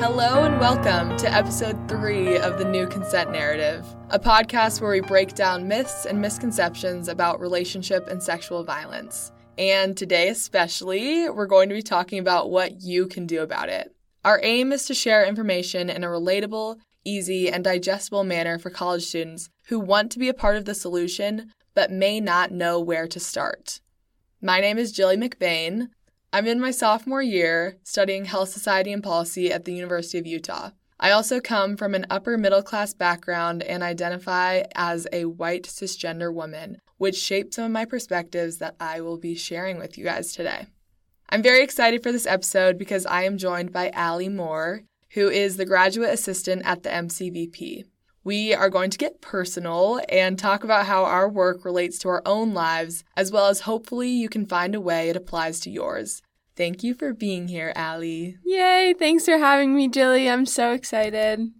Hello and welcome to episode three of the New Consent Narrative, a podcast where we break down myths and misconceptions about relationship and sexual violence. And today, especially, we're going to be talking about what you can do about it. Our aim is to share information in a relatable, easy, and digestible manner for college students who want to be a part of the solution but may not know where to start. My name is Jilly Mcbane. I'm in my sophomore year studying health society and policy at the University of Utah. I also come from an upper middle class background and identify as a white cisgender woman, which shaped some of my perspectives that I will be sharing with you guys today. I'm very excited for this episode because I am joined by Allie Moore, who is the graduate assistant at the MCVP. We are going to get personal and talk about how our work relates to our own lives, as well as hopefully you can find a way it applies to yours. Thank you for being here, Allie. Yay! Thanks for having me, Jilly. I'm so excited.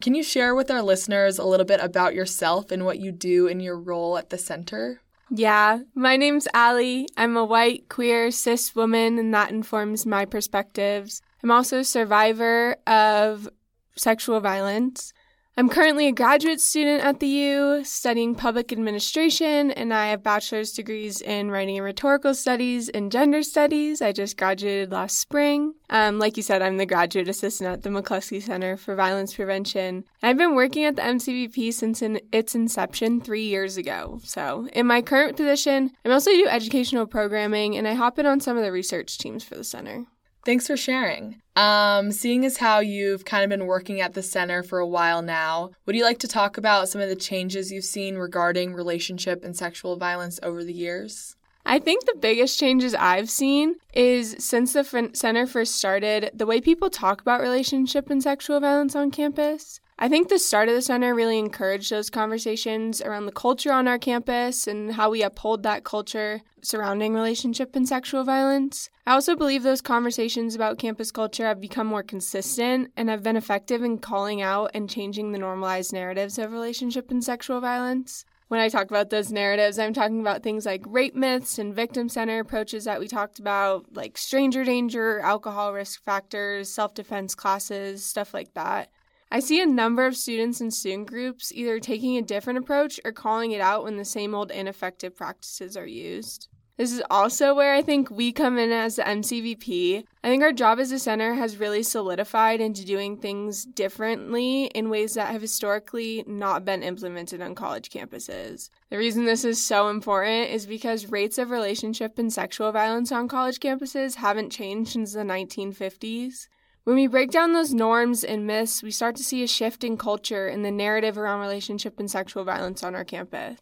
Can you share with our listeners a little bit about yourself and what you do in your role at the center? Yeah, my name's Allie. I'm a white, queer, cis woman, and that informs my perspectives. I'm also a survivor of sexual violence. I'm currently a graduate student at the U studying public administration, and I have bachelor's degrees in writing and rhetorical studies and gender studies. I just graduated last spring. Um, like you said, I'm the graduate assistant at the McCluskey Center for Violence Prevention. I've been working at the MCVP since in its inception three years ago. So, in my current position, I mostly do educational programming, and I hop in on some of the research teams for the center. Thanks for sharing. Um, seeing as how you've kind of been working at the center for a while now, would you like to talk about some of the changes you've seen regarding relationship and sexual violence over the years? I think the biggest changes I've seen is since the center first started, the way people talk about relationship and sexual violence on campus. I think the start of the center really encouraged those conversations around the culture on our campus and how we uphold that culture surrounding relationship and sexual violence. I also believe those conversations about campus culture have become more consistent and have been effective in calling out and changing the normalized narratives of relationship and sexual violence. When I talk about those narratives, I'm talking about things like rape myths and victim center approaches that we talked about, like stranger danger, alcohol risk factors, self defense classes, stuff like that. I see a number of students and student groups either taking a different approach or calling it out when the same old ineffective practices are used. This is also where I think we come in as the MCVP. I think our job as a center has really solidified into doing things differently in ways that have historically not been implemented on college campuses. The reason this is so important is because rates of relationship and sexual violence on college campuses haven't changed since the 1950s. When we break down those norms and myths, we start to see a shift in culture and the narrative around relationship and sexual violence on our campus.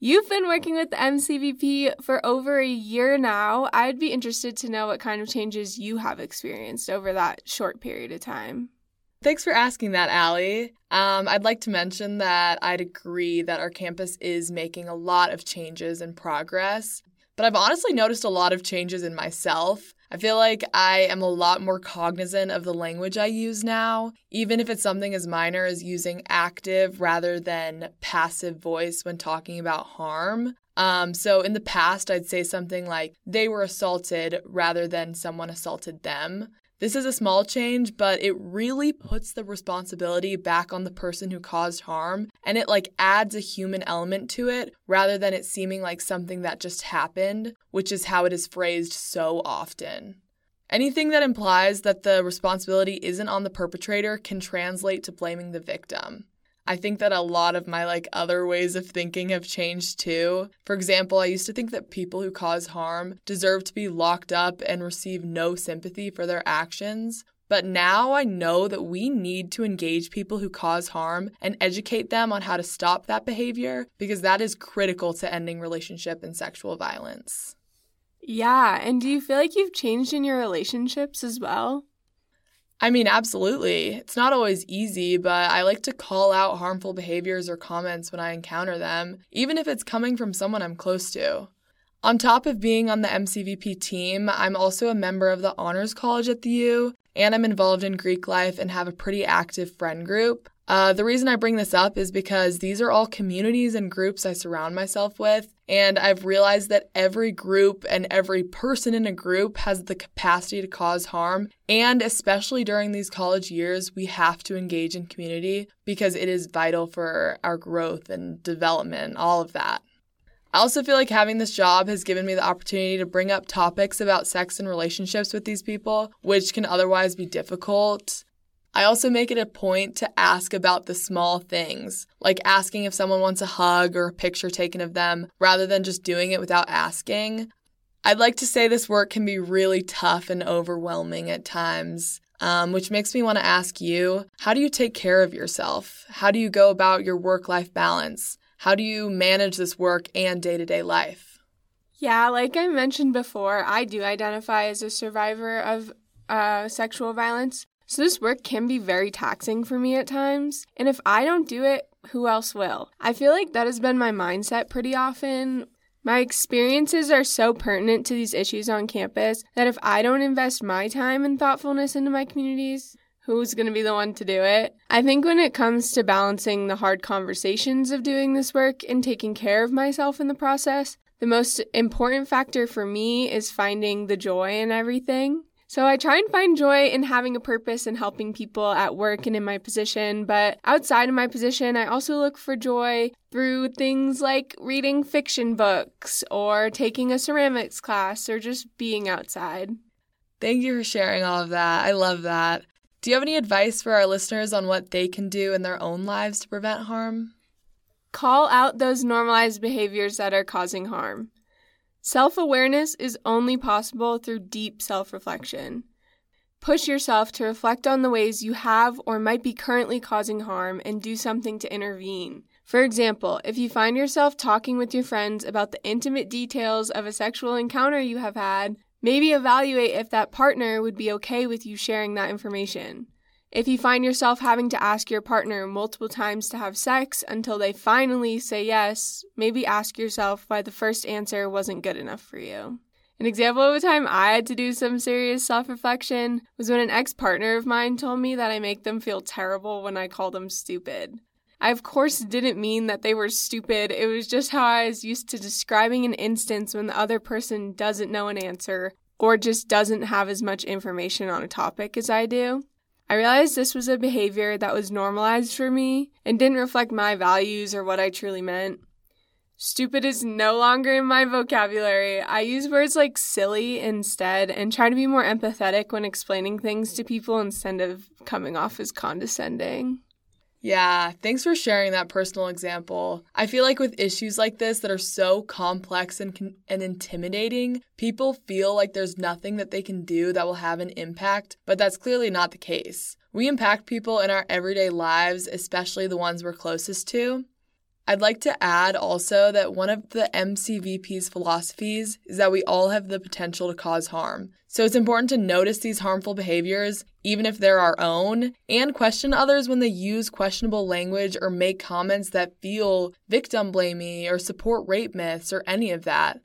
You've been working with the MCVP for over a year now. I'd be interested to know what kind of changes you have experienced over that short period of time. Thanks for asking that, Allie. Um, I'd like to mention that I'd agree that our campus is making a lot of changes and progress, but I've honestly noticed a lot of changes in myself. I feel like I am a lot more cognizant of the language I use now, even if it's something as minor as using active rather than passive voice when talking about harm. Um, so in the past, I'd say something like they were assaulted rather than someone assaulted them. This is a small change, but it really puts the responsibility back on the person who caused harm and it like adds a human element to it rather than it seeming like something that just happened, which is how it is phrased so often. Anything that implies that the responsibility isn't on the perpetrator can translate to blaming the victim. I think that a lot of my like other ways of thinking have changed too. For example, I used to think that people who cause harm deserve to be locked up and receive no sympathy for their actions. But now I know that we need to engage people who cause harm and educate them on how to stop that behavior because that is critical to ending relationship and sexual violence. Yeah, and do you feel like you've changed in your relationships as well? I mean, absolutely. It's not always easy, but I like to call out harmful behaviors or comments when I encounter them, even if it's coming from someone I'm close to. On top of being on the MCVP team, I'm also a member of the Honors College at the U, and I'm involved in Greek life and have a pretty active friend group. Uh, the reason I bring this up is because these are all communities and groups I surround myself with, and I've realized that every group and every person in a group has the capacity to cause harm. And especially during these college years, we have to engage in community because it is vital for our growth and development, all of that. I also feel like having this job has given me the opportunity to bring up topics about sex and relationships with these people, which can otherwise be difficult. I also make it a point to ask about the small things, like asking if someone wants a hug or a picture taken of them, rather than just doing it without asking. I'd like to say this work can be really tough and overwhelming at times. Um, which makes me want to ask you how do you take care of yourself? How do you go about your work life balance? How do you manage this work and day to day life? Yeah, like I mentioned before, I do identify as a survivor of uh, sexual violence. So this work can be very taxing for me at times. And if I don't do it, who else will? I feel like that has been my mindset pretty often. My experiences are so pertinent to these issues on campus that if I don't invest my time and thoughtfulness into my communities, who's going to be the one to do it? I think when it comes to balancing the hard conversations of doing this work and taking care of myself in the process, the most important factor for me is finding the joy in everything. So I try and find joy in having a purpose and helping people at work and in my position, but outside of my position, I also look for joy through things like reading fiction books or taking a ceramics class or just being outside. Thank you for sharing all of that. I love that. Do you have any advice for our listeners on what they can do in their own lives to prevent harm? Call out those normalized behaviors that are causing harm. Self awareness is only possible through deep self reflection. Push yourself to reflect on the ways you have or might be currently causing harm and do something to intervene. For example, if you find yourself talking with your friends about the intimate details of a sexual encounter you have had, maybe evaluate if that partner would be okay with you sharing that information. If you find yourself having to ask your partner multiple times to have sex until they finally say yes, maybe ask yourself why the first answer wasn't good enough for you. An example of a time I had to do some serious self reflection was when an ex partner of mine told me that I make them feel terrible when I call them stupid. I, of course, didn't mean that they were stupid. It was just how I was used to describing an instance when the other person doesn't know an answer or just doesn't have as much information on a topic as I do. I realized this was a behavior that was normalized for me and didn't reflect my values or what I truly meant. Stupid is no longer in my vocabulary. I use words like silly instead and try to be more empathetic when explaining things to people instead of coming off as condescending. Yeah, thanks for sharing that personal example. I feel like with issues like this that are so complex and and intimidating, people feel like there's nothing that they can do that will have an impact, but that's clearly not the case. We impact people in our everyday lives, especially the ones we're closest to. I'd like to add also that one of the MCVP's philosophies is that we all have the potential to cause harm. So it's important to notice these harmful behaviors, even if they're our own, and question others when they use questionable language or make comments that feel victim blamey or support rape myths or any of that.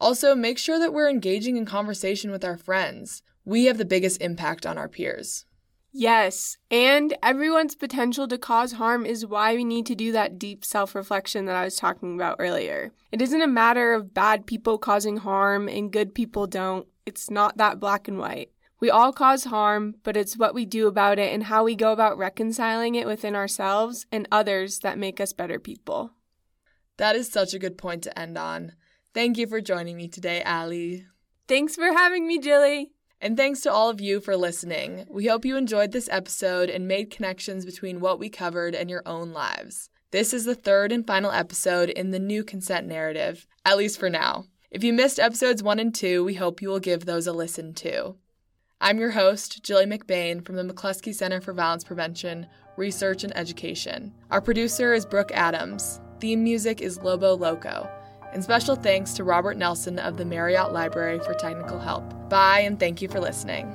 Also, make sure that we're engaging in conversation with our friends. We have the biggest impact on our peers. Yes, and everyone's potential to cause harm is why we need to do that deep self reflection that I was talking about earlier. It isn't a matter of bad people causing harm and good people don't. It's not that black and white. We all cause harm, but it's what we do about it and how we go about reconciling it within ourselves and others that make us better people. That is such a good point to end on. Thank you for joining me today, Allie. Thanks for having me, Jilly. And thanks to all of you for listening. We hope you enjoyed this episode and made connections between what we covered and your own lives. This is the third and final episode in the new consent narrative, at least for now. If you missed episodes one and two, we hope you will give those a listen too. I'm your host, Jilly Mcbane from the McCluskey Center for Violence Prevention, Research and Education. Our producer is Brooke Adams. Theme music is Lobo Loco. And special thanks to Robert Nelson of the Marriott Library for technical help. Bye, and thank you for listening.